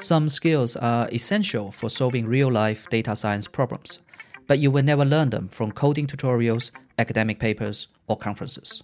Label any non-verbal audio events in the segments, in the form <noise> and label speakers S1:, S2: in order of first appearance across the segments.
S1: Some skills are essential for solving real life data science problems, but you will never learn them from coding tutorials, academic papers, or conferences.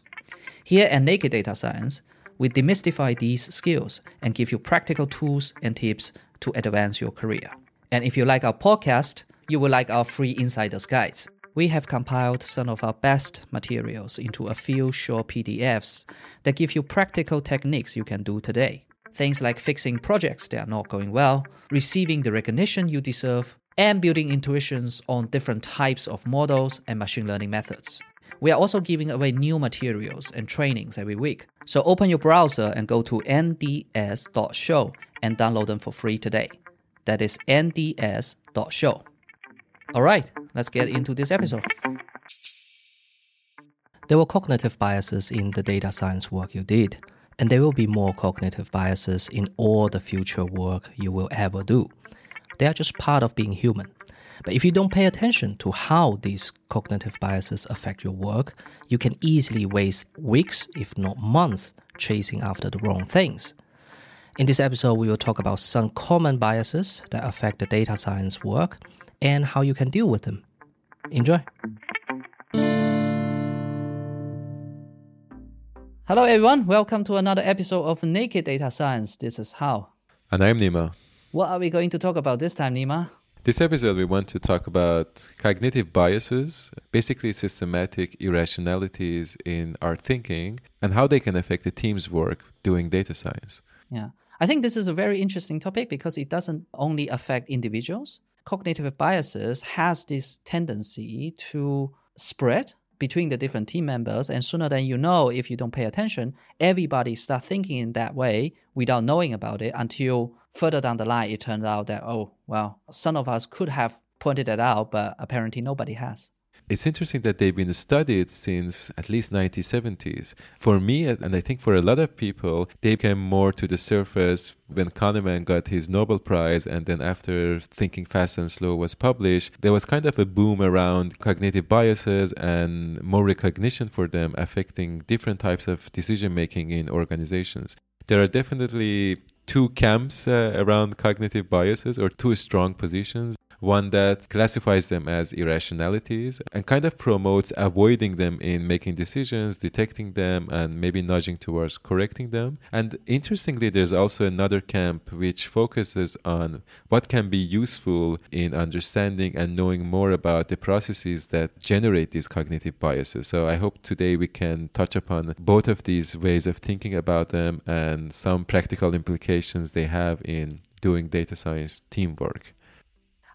S1: Here at Naked Data Science, we demystify these skills and give you practical tools and tips to advance your career. And if you like our podcast, you will like our free insider's guides. We have compiled some of our best materials into a few short PDFs that give you practical techniques you can do today. Things like fixing projects that are not going well, receiving the recognition you deserve, and building intuitions on different types of models and machine learning methods. We are also giving away new materials and trainings every week. So open your browser and go to nds.show and download them for free today. That is nds.show. All right, let's get into this episode. There were cognitive biases in the data science work you did, and there will be more cognitive biases in all the future work you will ever do. They are just part of being human. But if you don't pay attention to how these cognitive biases affect your work, you can easily waste weeks, if not months, chasing after the wrong things. In this episode, we will talk about some common biases that affect the data science work and how you can deal with them. Enjoy! Hello, everyone. Welcome to another episode of Naked Data Science. This is Hao.
S2: And I'm Nima.
S1: What are we going to talk about this time, Nima?
S2: This episode, we want to talk about cognitive biases, basically systematic irrationalities in our thinking, and how they can affect the team's work doing data science.
S1: Yeah. I think this is a very interesting topic because it doesn't only affect individuals. Cognitive biases has this tendency to spread between the different team members and sooner than you know if you don't pay attention everybody start thinking in that way without knowing about it until further down the line it turned out that oh well some of us could have pointed it out but apparently nobody has
S2: it's interesting that they've been studied since at least 1970s. For me, and I think for a lot of people, they came more to the surface when Kahneman got his Nobel Prize, and then after Thinking Fast and Slow was published, there was kind of a boom around cognitive biases and more recognition for them affecting different types of decision making in organizations. There are definitely two camps uh, around cognitive biases or two strong positions one that classifies them as irrationalities and kind of promotes avoiding them in making decisions, detecting them, and maybe nudging towards correcting them. And interestingly, there's also another camp which focuses on what can be useful in understanding and knowing more about the processes that generate these cognitive biases. So I hope today we can touch upon both of these ways of thinking about them and some practical implications they have in doing data science teamwork.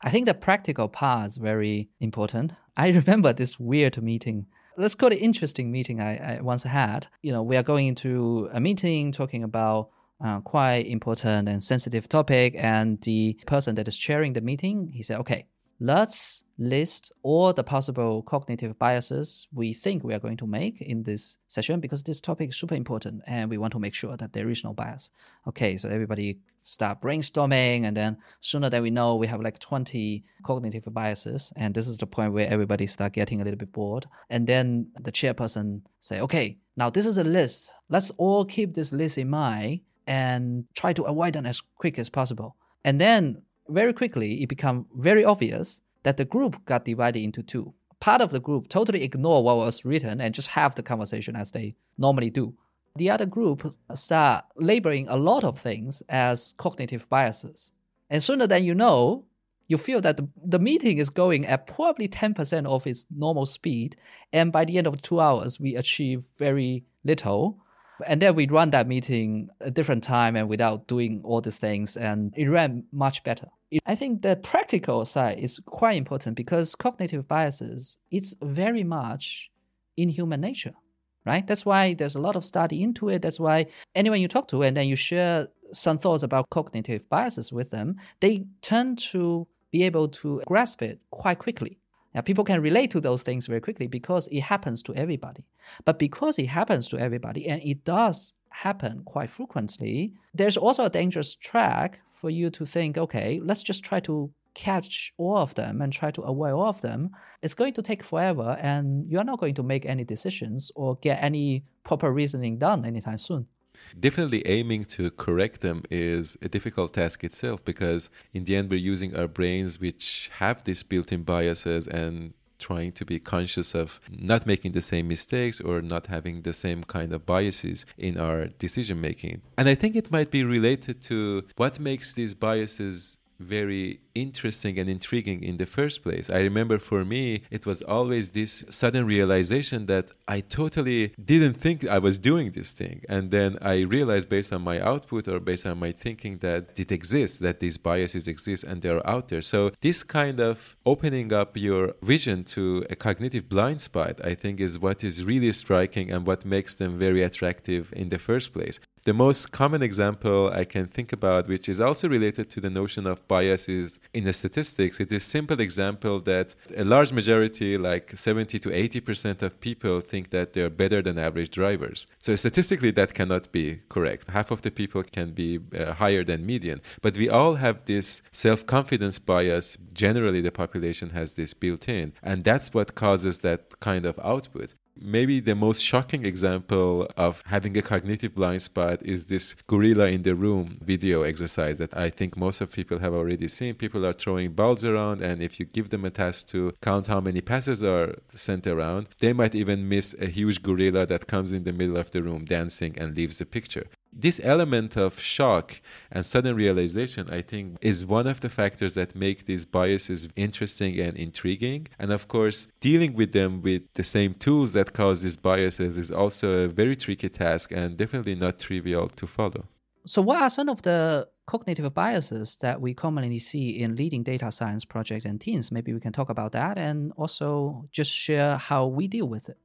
S1: I think the practical part is very important. I <laughs> remember this weird meeting. Let's call it interesting meeting I, I once had. You know, we are going into a meeting talking about uh, quite important and sensitive topic, and the person that is chairing the meeting, he said, "Okay, let's list all the possible cognitive biases we think we are going to make in this session because this topic is super important and we want to make sure that there is no bias. Okay, so everybody start brainstorming and then sooner than we know we have like 20 cognitive biases and this is the point where everybody start getting a little bit bored. And then the chairperson say okay now this is a list. Let's all keep this list in mind and try to avoid them as quick as possible. And then very quickly it become very obvious that the group got divided into two. Part of the group totally ignore what was written and just have the conversation as they normally do. The other group start labeling a lot of things as cognitive biases. And sooner than you know, you feel that the, the meeting is going at probably 10% of its normal speed. And by the end of two hours, we achieve very little. And then we run that meeting a different time and without doing all these things, and it ran much better. I think the practical side is quite important because cognitive biases it's very much in human nature, right? That's why there's a lot of study into it. That's why anyone you talk to and then you share some thoughts about cognitive biases with them, they tend to be able to grasp it quite quickly. Now, people can relate to those things very quickly because it happens to everybody. But because it happens to everybody and it does happen quite frequently, there's also a dangerous track for you to think, okay, let's just try to catch all of them and try to avoid all of them. It's going to take forever and you're not going to make any decisions or get any proper reasoning done anytime soon.
S2: Definitely aiming to correct them is a difficult task itself because in the end we're using our brains which have these built-in biases and trying to be conscious of not making the same mistakes or not having the same kind of biases in our decision making. And I think it might be related to what makes these biases very interesting and intriguing in the first place. I remember for me, it was always this sudden realization that I totally didn't think I was doing this thing. And then I realized based on my output or based on my thinking that it exists, that these biases exist and they're out there. So this kind of opening up your vision to a cognitive blind spot, I think is what is really striking and what makes them very attractive in the first place. The most common example I can think about, which is also related to the notion of biases in the statistics, it is simple example that a large majority, like 70 to 80% of people think that they're better than average drivers. So statistically, that cannot be correct. Half of the people can be uh, higher than median. But we all have this self-confidence bias. Generally, the population has this built in. And that's what causes that kind of output. Maybe the most shocking example of having a cognitive blind spot is this gorilla in the room video exercise that I think most of people have already seen. People are throwing balls around, and if you give them a task to count how many passes are sent around, they might even miss a huge gorilla that comes in the middle of the room dancing and leaves the picture this element of shock and sudden realization, I think, is one of the factors that make these biases interesting and intriguing. And of course, dealing with them with the same tools that cause these biases is also a very tricky task and definitely not trivial to follow.
S1: So, what are some of the cognitive biases that we commonly see in leading data science projects and teams? Maybe we can talk about that and also just share how we deal with it.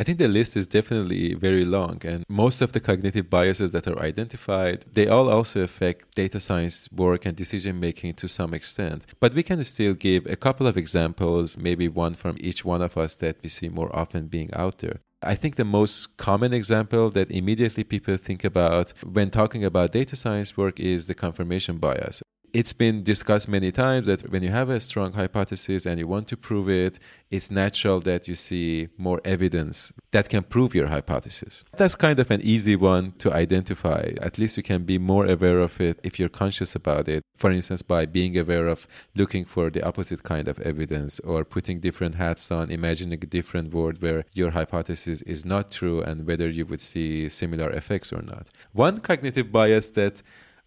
S2: I think the list is definitely very long, and most of the cognitive biases that are identified, they all also affect data science work and decision making to some extent. But we can still give a couple of examples, maybe one from each one of us that we see more often being out there. I think the most common example that immediately people think about when talking about data science work is the confirmation bias it's been discussed many times that when you have a strong hypothesis and you want to prove it, it's natural that you see more evidence that can prove your hypothesis. That's kind of an easy one to identify. At least you can be more aware of it if you're conscious about it. For instance, by being aware of looking for the opposite kind of evidence or putting different hats on, imagining a different world where your hypothesis is not true and whether you would see similar effects or not. One cognitive bias that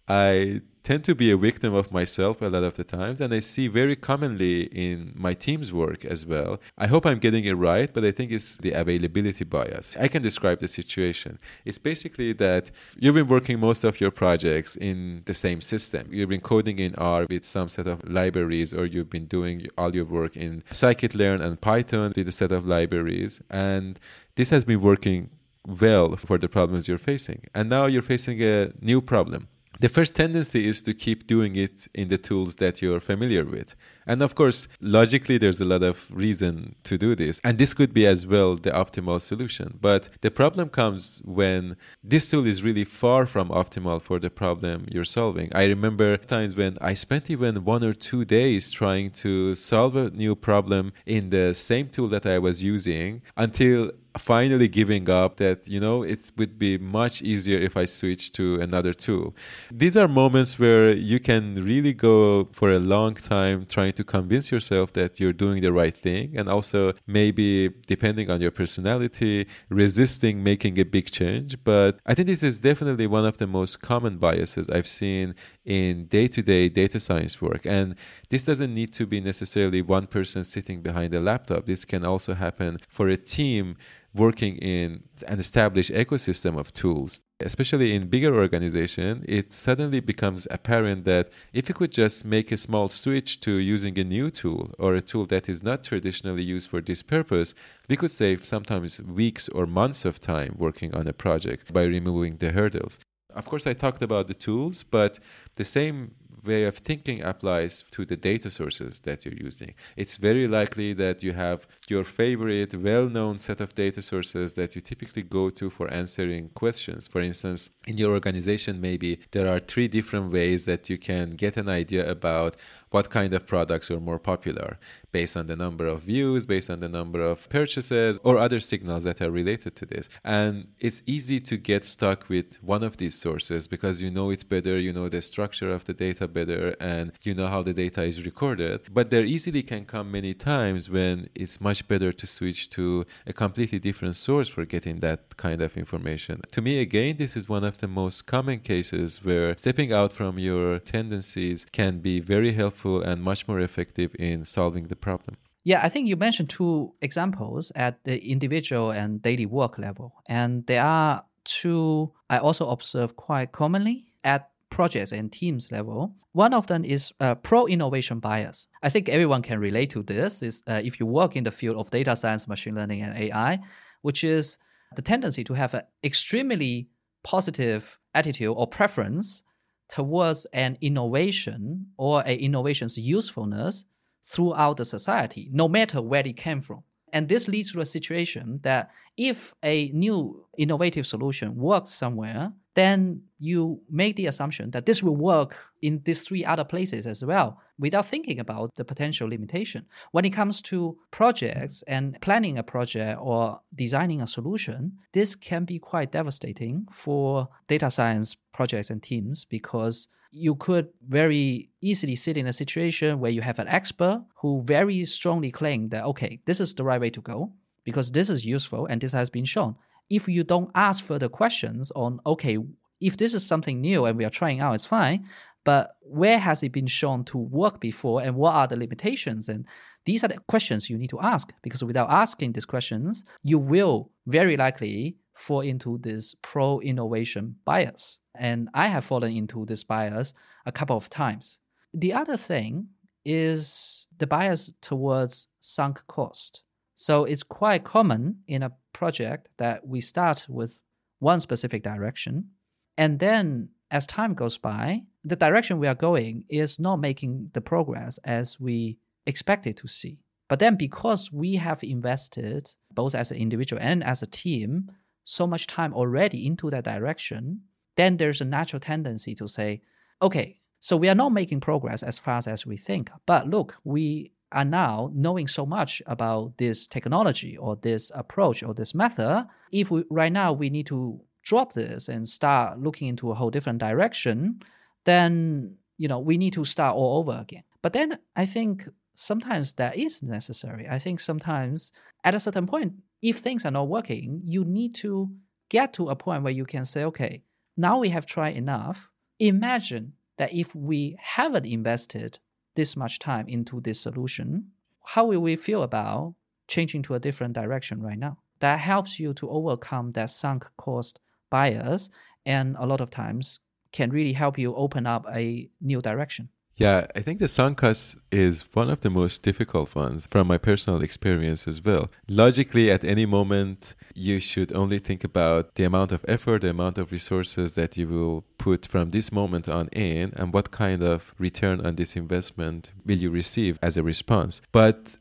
S2: I tend to be a victim of myself a lot of the times, and I see very commonly in my team's work as well. I hope I'm getting it right, but I think it's the availability bias. I can describe the situation. It's basically that you've been working most of your projects in the same system. You've been coding in R with some set of libraries, or you've been doing all your work in scikit-learn and Python with a set of libraries, and this has been working well for the problems you're facing. And now you're facing a new problem the first tendency is to keep doing it in the tools that you're familiar with. And of course, logically, there's a lot of reason to do this. And this could be as well the optimal solution. But the problem comes when this tool is really far from optimal for the problem you're solving. I remember times when I spent even one or two days trying to solve a new problem in the same tool that I was using until finally giving up that you know it would be much easier if i switch to another tool these are moments where you can really go for a long time trying to convince yourself that you're doing the right thing and also maybe depending on your personality resisting making a big change. But i think this is definitely one of the most common biases i've seen in day-to-day data science work. And this doesn't need to be necessarily one person sitting behind a laptop. This can also happen for a team working in an established ecosystem of tools especially in bigger organization it suddenly becomes apparent that if you could just make a small switch to using a new tool or a tool that is not traditionally used for this purpose we could save sometimes weeks or months of time working on a project by removing the hurdles. Of course i talked about the tools but the same way of thinking applies to the data sources that you're using. It's very likely that you have your favorite, well known set of data sources that you typically go to for answering questions. For instance, in your organization, maybe there are three different ways that you can get an idea about what kind of products are more popular. based on the number of views, based on the number of purchases, or other signals that are related to this. And it's easy to get stuck with one of these sources because you know it better, you know the structure of the data better, and you know how the data is recorded. But there easily can come many times when it's much better to switch to a completely different source for getting that kind of information. To me, again, this is one of the most common cases where stepping out from your tendencies can be very helpful and much more effective in solving the problem.
S1: Yeah, I think you mentioned two examples at the individual and daily work level. And there are two I also observe quite commonly at projects and teams level. One of them is uh, pro innovation bias. I think everyone can relate to this. Is uh, if you work in the field of data science, machine learning, and AI, which is the tendency to have an extremely positive attitude or preference towards an innovation or an innovation's usefulness throughout the society, no matter where it came from. And this leads to a situation that if a new innovative solution works somewhere, then you make the assumption that this will work in these three other places as well without thinking about the potential limitation. When it comes to projects and planning a project or designing a solution, this can be quite devastating for data science projects and teams because you could very easily sit in a situation where you have an expert who very strongly claim that okay this is the right way to go because this is useful and this has been shown if you don't ask further questions on okay if this is something new and we are trying out it's fine but where has it been shown to work before and what are the limitations? And these are the questions you need to ask because without asking these questions you will very likely fall into this pro innovation bias. And i have fallen into this bias a couple of times. The other thing is the bias towards sunk cost. So it's quite common in a project that we start with one specific direction. And then as time goes by, the direction we are going is not making the progress as we expected to see. But then because we have invested, both as an individual and as a team, so much time already into that direction, then there's a natural tendency to say, okay, so we are not making progress as fast as we think. But look, we are now knowing so much about this technology or this approach or this method, if we right now we need to drop this and start looking into a whole different direction, then you know we need to start all over again. But then I think sometimes that is necessary. I think sometimes at a certain point, if things are not working, you need to get to a point where you can say, okay, now we have tried enough. Imagine that if we haven't invested this much time into this solution, how will we feel about changing to a different direction right now? That helps you to overcome that sunk cost bias and a lot of times can really help you open up a new direction.
S2: Yeah, I think the sunk cost is one of the most difficult ones from my personal experience as well. Logically, at any moment, you should only think about the amount of effort, the amount of resources that you will put from this moment on in, and what kind of return on this investment will you receive as a response. But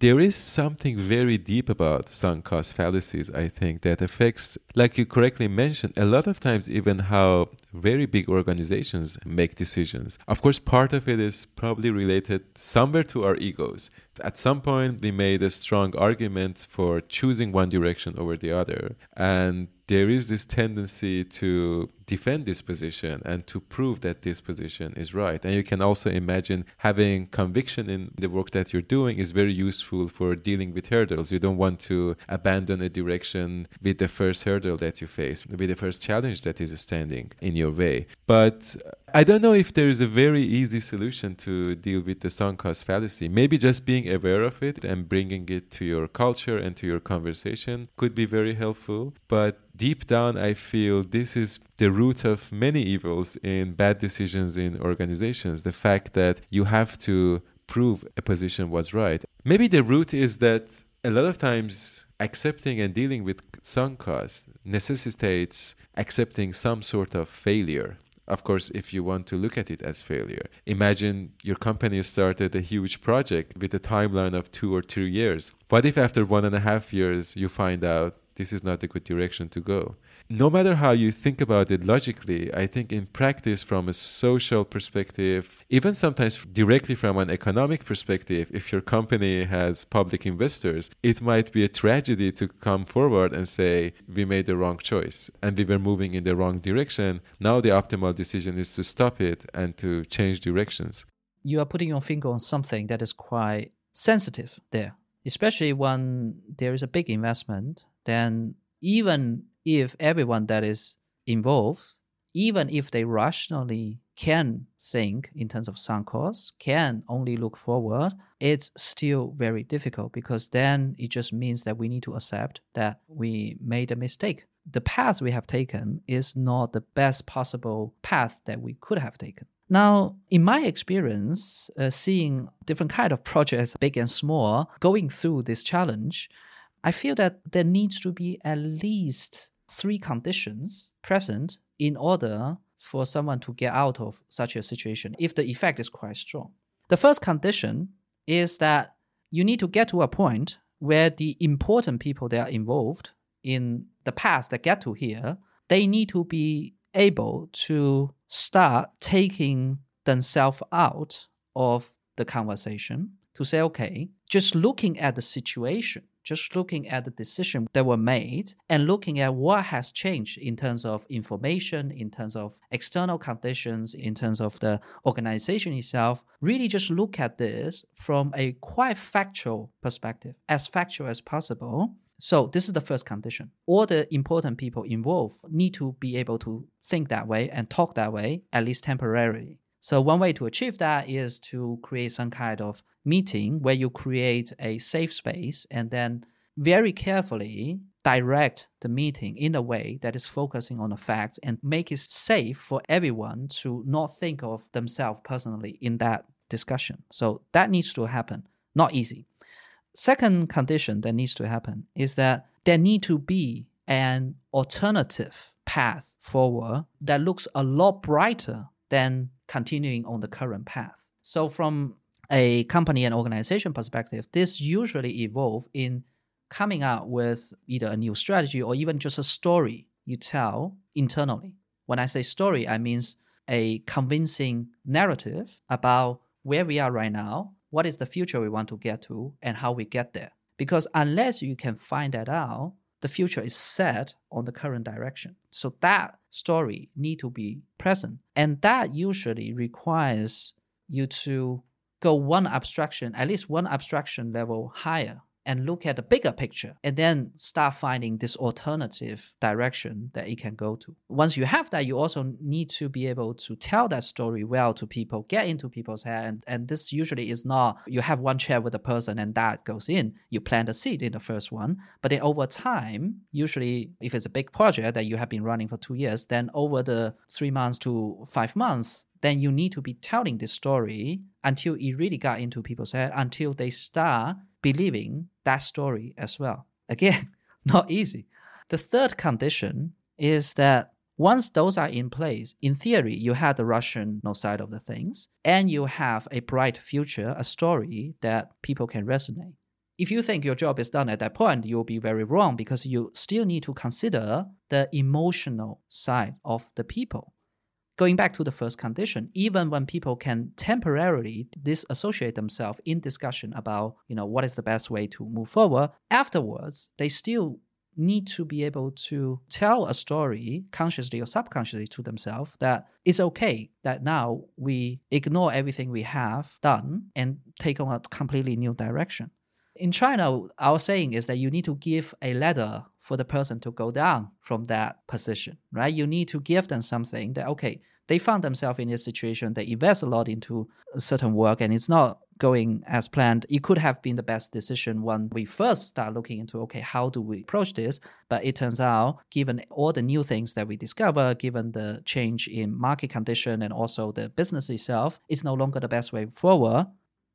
S2: there is something very deep about sunk cost fallacies, I think, that affects, like you correctly mentioned, a lot of times even how very big organizations make decisions. Of course, part of it is probably related somewhere to our egos. At some point, we made a strong argument for choosing one direction over the other. And there is this tendency to defend this position and to prove that this position is right. And you can also imagine having conviction in the work that you're doing is very useful for dealing with hurdles. You don't want to abandon a direction with the first hurdle that you face, with the first challenge that is standing in your way. But I don't know if there is a very easy solution to deal with the sunk cost fallacy. Maybe just being aware of it and bringing it to your culture and to your conversation could be very helpful. But deep down, I feel this is the root of many evils in bad decisions in organizations. The fact that you have to prove a position was right. Maybe the root is that a lot of times accepting and dealing with sunk cost necessitates accepting some sort of failure of course, if you want to look at it as failure, imagine your company started a huge project with a timeline of two or three years. What if after one and a half years you find out this is not a good direction to go? No matter how you think about it logically, I think in practice, from a social perspective, even sometimes directly from an economic perspective, if your company has public investors, it might be a tragedy to come forward and say, we made the wrong choice and we were moving in the wrong direction. Now the optimal decision is to stop it and to change directions.
S1: You are putting your finger on something that is quite sensitive there, especially when there is a big investment. Then, even if everyone that is involved, even if they rationally can think in terms of sunk costs, can only look forward, it's still very difficult because then it just means that we need to accept that we made a mistake. The path we have taken is not the best possible path that we could have taken. Now, in my experience, uh, seeing different kind of projects, big and small, going through this challenge, I feel that there needs to be at least three conditions present in order for someone to get out of such a situation if the effect is quite strong. The first condition is that you need to get to a point where the important people that are involved in the past that get to here, they need to be able to start taking themselves out of the conversation to say, okay, just looking at the situation, just looking at the decision that were made and looking at what has changed in terms of information, in terms of external conditions, in terms of the organization itself, really just look at this from a quite factual perspective, as factual as possible. So this is the first condition. All the important people involved need to be able to think that way and talk that way, at least temporarily. So one way to achieve that is to create some kind of meeting where you create a safe space and then very carefully direct the meeting in a way that is focusing on the facts and make it safe for everyone to not think of themselves personally in that discussion. So that needs to happen. Not easy. Second condition that needs to happen is that there need to be an alternative path forward that looks a lot brighter than continuing on the current path. So, from a company and organization perspective, this usually evolve in coming out with either a new strategy or even just a story you tell internally. When I say story, I mean a convincing narrative about where we are right now, what is the future we want to get to, and how we get there. Because unless you can find that out, the future is set on the current direction. So that story need to be present. And that usually requires you to go one abstraction, at least one abstraction level higher and look at the bigger picture and then start finding this alternative direction that it can go to. Once you have that, you also need to be able to tell that story well to people, get into people's head. And, and this usually is not you have one chair with a person and that goes in. You plant a seed in the first one. But then over time, usually if it's a big project that you have been running for two years, then over the three months to five months, then you need to be telling this story until it really got into people's head, until they start believing that story as well. Again, <laughs> not easy. The third condition is that once those are in place, in theory, you have the rational side of the things, and you have a bright future, a story that people can resonate. If you think your job is done at that point, you'll be very wrong because you still need to consider the emotional side of the people going back to the first condition, even when people can temporarily disassociate themselves in discussion about, you know, what is the best way to move forward, afterwards, they still need to be able to tell a story consciously or subconsciously to themselves that it's okay that now we ignore everything we have done and take on a completely new direction in China, our saying is that you need to give a ladder for the person to go down from that position, right? You need to give them something that, okay, they found themselves in this situation, they invest a lot into a certain work and it's not going as planned. It could have been the best decision when we first start looking into, okay, how do we approach this? But it turns out, given all the new things that we discover, given the change in market condition and also the business itself, it's no longer the best way forward.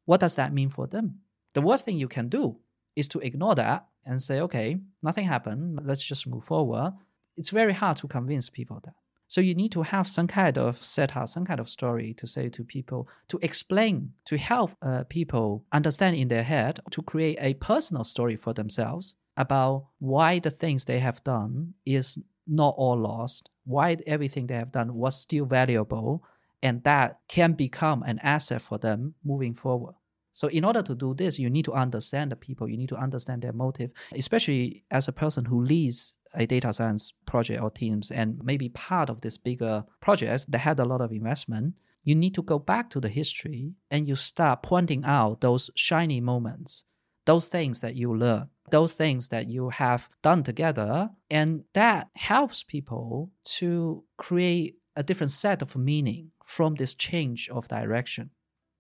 S1: What does that mean for them? The worst thing you can do is to ignore that and say, okay, nothing happened. Let's just move forward. It's very hard to convince people that. So you need to have some kind of setup, some kind of story to say to people, to explain, to help uh, people understand in their head, to create a personal story for themselves about why the things they have done is not all lost, why everything they have done was still valuable, and that can become an asset for them moving forward. So, in order to do this, you need to understand the people, you need to understand their motive, especially as a person who leads a data science project or teams and maybe part of this bigger project that had a lot of investment. You need to go back to the history and you start pointing out those shiny moments, those things that you learn, those things that you have done together. And that helps people to create a different set of meaning from this change of direction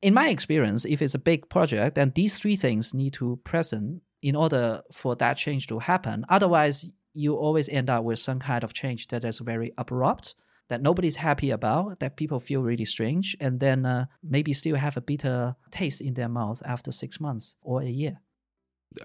S1: in my experience, if it's a big project, then these three things need to present in order for that change to happen. Otherwise, you always end up with some kind of change that is very abrupt, that nobody's happy about, that people feel really strange, and then uh, maybe still have a bitter taste in their mouth after six months or a year.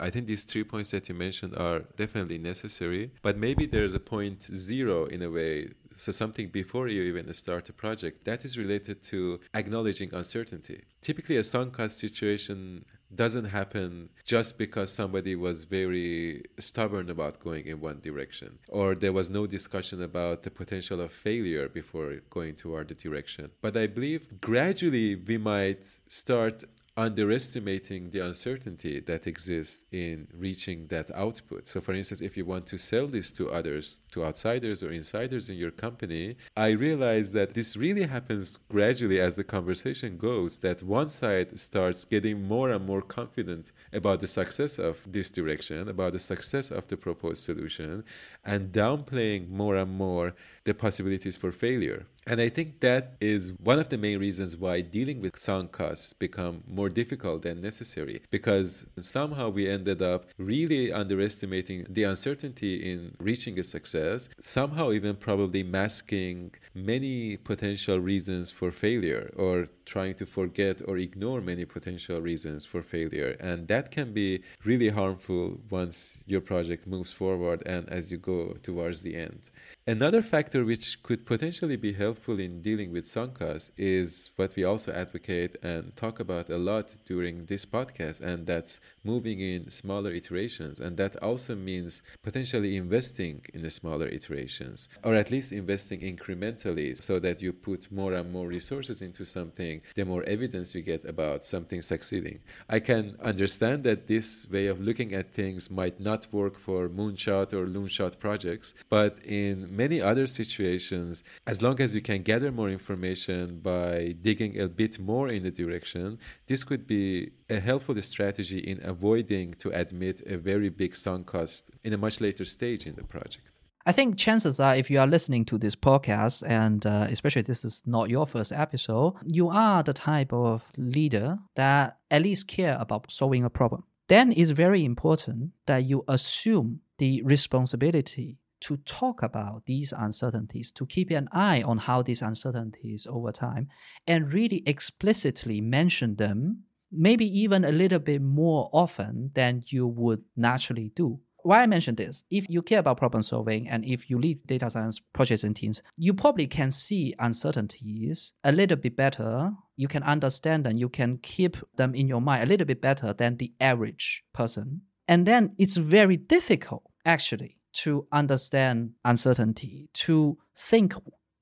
S2: I think these three points that you mentioned are definitely necessary, but maybe there's a point zero in a way so something before you even start a project that is related to acknowledging uncertainty. Typically a sunk cost situation doesn't happen just because somebody was very stubborn about going in one direction or there was no discussion about the potential of failure before going toward the direction. But i believe gradually we might start underestimating the uncertainty that exists in reaching that output. So, for instance, if you want to sell this to others, to outsiders or insiders in your company, I realize that this really happens gradually as the conversation goes, that one side starts getting more and more confident about the success of this direction, about the success of the proposed solution, and downplaying more and more the possibilities for failure. And I think that is one of the main reasons why dealing with sunk costs become more difficult than necessary because somehow we ended up really underestimating the uncertainty in reaching a success, somehow even probably masking many potential reasons for failure or trying to forget or ignore many potential reasons for failure. And that can be really harmful once your project moves forward and as you go towards the end. Another factor which could potentially be helpful in dealing with costs is what we also advocate and talk about a lot during this podcast, and that's moving in smaller iterations. And that also means potentially investing in the smaller iterations, or at least investing incrementally so that you put more and more resources into something, the more evidence you get about something succeeding. I can understand that this way of looking at things might not work for moonshot or loonshot projects, but in many other situations, as long as you can gather more information by digging a bit more in the direction, this could be a helpful strategy in avoiding to admit a very big sunk cost in a much later stage in the project.
S1: I think chances are, if you are listening to this podcast, and uh, especially this is not your first episode, you are the type of leader that at least care about solving a problem. Then it's very important that you assume the responsibility to talk about these uncertainties, to keep an eye on how these uncertainties over time, and really explicitly mention them, maybe even a little bit more often than you would naturally do. Why I mention this, if you care about problem solving and if you lead data science projects and teams, you probably can see uncertainties a little bit better. You can understand them, you can keep them in your mind a little bit better than the average person. And then it's very difficult, actually, to understand uncertainty, to think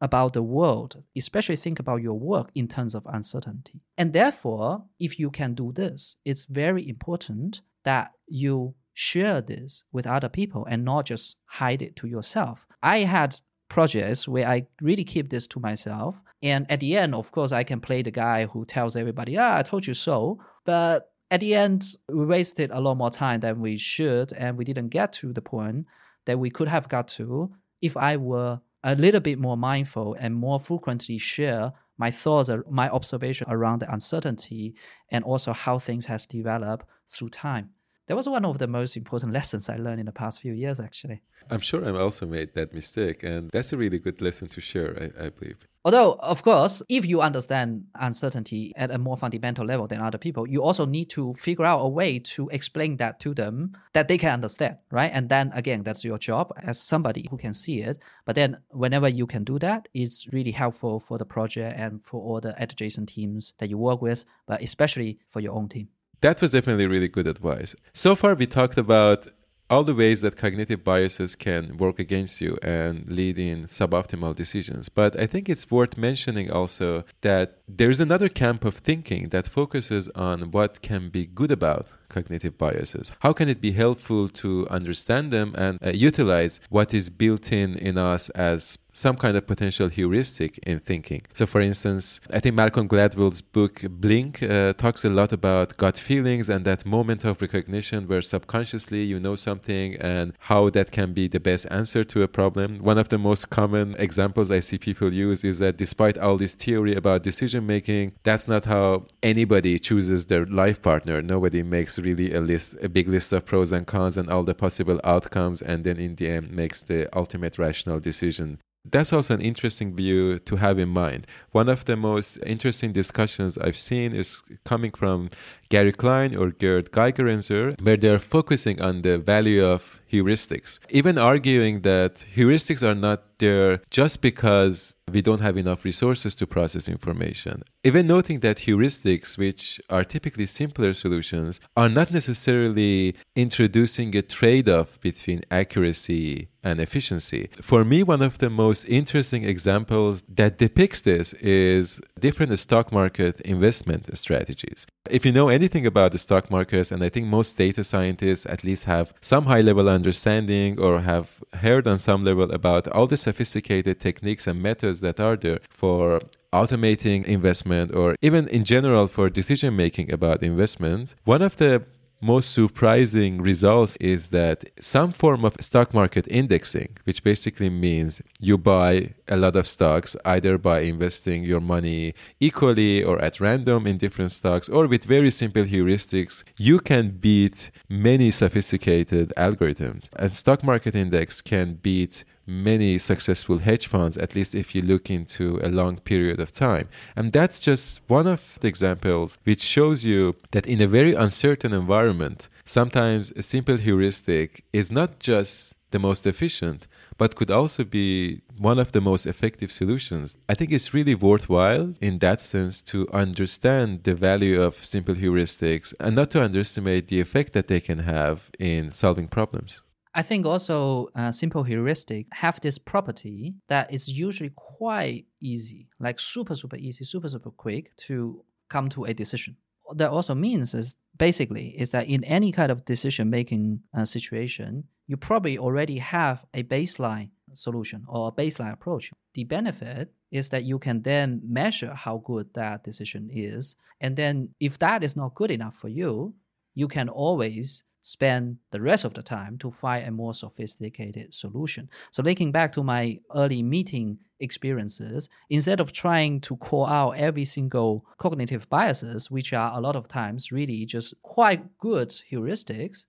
S1: about the world, especially think about your work in terms of uncertainty. And therefore, if you can do this, it's very important that you share this with other people and not just hide it to yourself. I had projects where I really keep this to myself. And at the end, of course, I can play the guy who tells everybody, ah, I told you so. But at the end, we wasted a lot more time than we should, and we didn't get to the point that we could have got to if I were a little bit more mindful and more frequently share my thoughts, my observation around the uncertainty and also how things has developed through time. That was one of the most important lessons I learned in the past few years, actually.
S2: I'm sure I've also made that mistake, and that's a really good lesson to share, I, I believe.
S1: Although, of course, if you understand uncertainty at a more fundamental level than other people, you also need to figure out a way to explain that to them that they can understand, right? And then again, that's your job as somebody who can see it. But then, whenever you can do that, it's really helpful for the project and for all the adjacent teams that you work with, but especially for your own team.
S2: That was definitely really good advice. So far, we talked about all the ways that cognitive biases can work against you and lead in suboptimal decisions. But I think it's worth mentioning also that there's another camp of thinking that focuses on what can be good about cognitive biases. How can it be helpful to understand them and uh, utilize what is built in in us as some kind of potential heuristic in thinking. So, for instance, I think Malcolm Gladwell's book Blink uh, talks a lot about gut feelings and that moment of recognition where subconsciously you know something and how that can be the best answer to a problem. One of the most common examples I see people use is that despite all this theory about decision making, that's not how anybody chooses their life partner. Nobody makes really a list, a big list of pros and cons and all the possible outcomes, and then in the end makes the ultimate rational decision that's also an interesting view to have in mind. One of the most interesting discussions I've seen is coming from Gary Klein or Gerd Gigerenzer, where they're focusing on the value of heuristics, even arguing that heuristics are not there just because we don't have enough resources to process information. Even noting that heuristics, which are typically simpler solutions, are not necessarily introducing a trade off between accuracy and efficiency. For me, one of the most interesting examples that depicts this is different stock market investment strategies. If you know anything about the stock markets, and I think most data scientists at least have some high level understanding or have heard on some level about all the sophisticated techniques and methods that are there for automating investment or even in general for decision making about investment, one of the most surprising results is that some form of stock market indexing, which basically means you buy a lot of stocks either by investing your money equally or at random in different stocks or with very simple heuristics, you can beat many sophisticated algorithms. And stock market index can beat many successful hedge funds, at least if you look into a long period of time. And that's just one of the examples which shows you that in a very uncertain environment, sometimes a simple heuristic is not just the most efficient, but could also be one of the most effective solutions. I think it's really worthwhile in that sense to understand the value of simple heuristics and not to underestimate the effect that they can have in solving problems.
S1: I think also uh, simple heuristic have this property that it's usually quite easy, like super, super easy, super, super quick to come to a decision. What that also means is basically is that in any kind of decision making uh, situation, you probably already have a baseline solution or a baseline approach. The benefit is that you can then measure how good that decision is. And then if that is not good enough for you, you can always spend the rest of the time to find a more sophisticated solution. So, linking back to my early meeting experiences, instead of trying to call out every single cognitive biases, which are a lot of times really just quite good heuristics,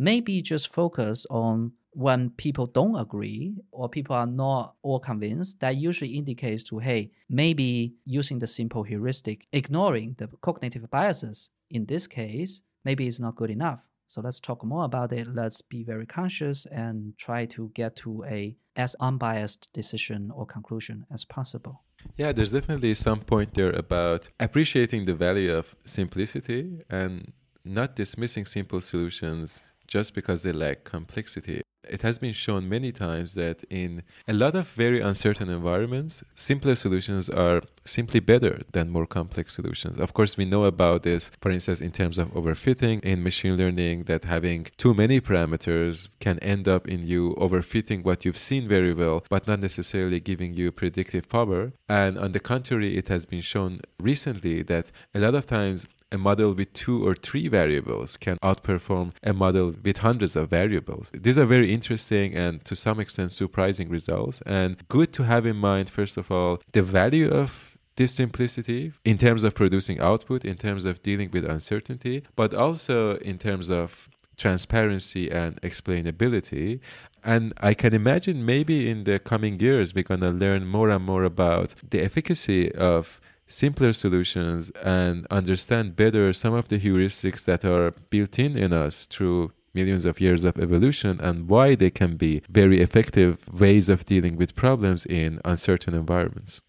S1: maybe just focus on when people don't agree or people are not all convinced, that usually indicates to, hey, maybe using the simple heuristic, ignoring the cognitive biases in this case, maybe it's not good enough. So let's talk more about it. Let's be very conscious and try to get to a as unbiased decision or conclusion as possible.
S2: Yeah, there's definitely some point there about appreciating the value of simplicity and not dismissing simple solutions just because they lack complexity it has been shown many times that in a lot of very uncertain environments, simpler solutions are simply better than more complex solutions. Of course, we know about this, for instance, in terms of overfitting in machine learning, that having too many parameters can end up in you overfitting what you've seen very well, but not necessarily giving you predictive power. And on the contrary, it has been shown recently that a lot of times a model with two or three variables can outperform a model with hundreds of variables. These are very interesting and to some extent surprising results, and good to have in mind, first of all, the value of this simplicity in terms of producing output, in terms of dealing with uncertainty, but also in terms of transparency and explainability. And I can imagine maybe in the coming years, we're going to learn more and more about the efficacy of simpler solutions and understand better some of the heuristics that are built in in us through millions of years of evolution and why they can be very effective ways of dealing with problems in uncertain environments.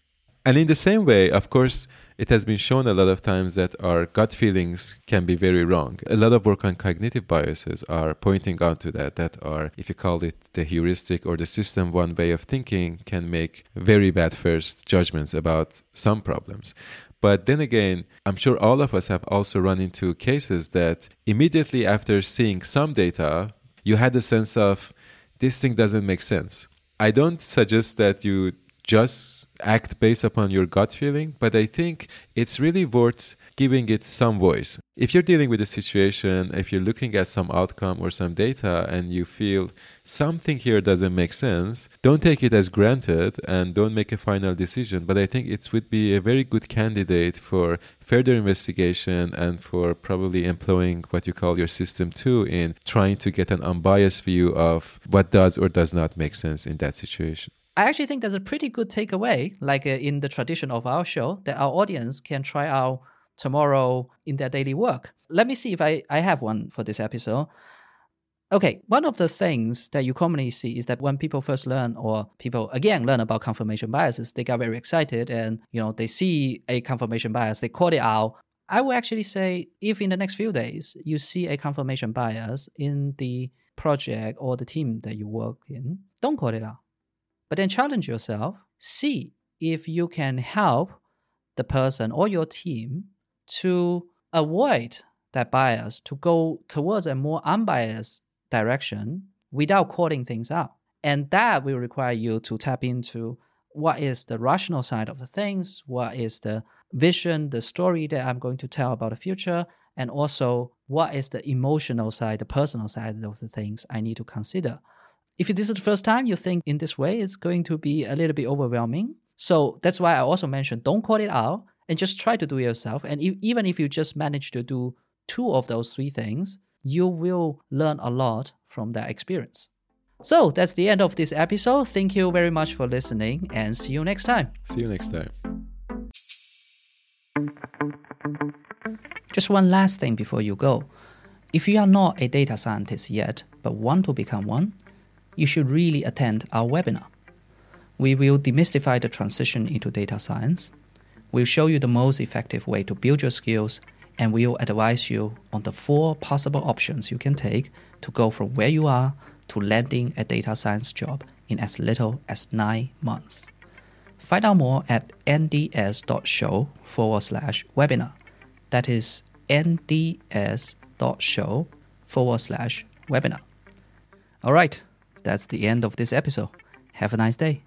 S2: And in the same way, of course, it has been shown a lot of times that our gut feelings can be very wrong. A lot of work on cognitive biases are pointing out to that, that are, if you call it the heuristic or the system one way of thinking, can make very bad first judgments about some problems. But then again, I'm sure all of us have also run into cases that immediately after seeing some data, you had a sense of this thing doesn't make sense. I don't suggest that you just act based upon your gut feeling, but I think it's really worth giving it some voice. If you're dealing with a situation, if you're looking at some outcome or some data and you feel something here doesn't make sense, don't take it as granted and don't make a final decision. But I think it would be a very good candidate for further investigation and for probably employing what you call your system two in trying to get an unbiased view of what does or does not make sense in that situation.
S1: I actually think that's a pretty good takeaway, like uh, in the tradition of our show, that our audience can try out tomorrow in their daily work. Let me see if I, I have one for this episode. Okay, one of the things that you commonly see is that when people first learn or people again learn about confirmation biases, they get very excited and you know they see a confirmation bias, they call it out. I would actually say if in the next few days you see a confirmation bias in the project or the team that you work in, don't call it out but then challenge yourself, see if you can help the person or your team to avoid that bias, to go towards a more unbiased direction without calling things out. And that will require you to tap into what is the rational side of the things, what is the vision, the story that I'm going to tell about the future, and also what is the emotional side, the personal side of the things I need to consider. If this is the first time you think in this way, it's going to be a little bit overwhelming. So that's why I also mentioned don't call it out and just try to do it yourself. And if, even if you just manage to do two of those three things, you will learn a lot from that experience. So that's the end of this episode. Thank you very much for listening and see you next time.
S2: See you next time.
S1: Just one last thing before you go. If you are not a data scientist yet, but want to become one, you should really attend our webinar. We will demystify the transition into data science. We'll show you the most effective way to build your skills, and we'll advise you on the four possible options you can take to go from where you are to landing a data science job in as little as nine months. Find out more at nds.show forward slash webinar. That is nds.show forward slash webinar. All right, that's the end of this episode. Have a nice day.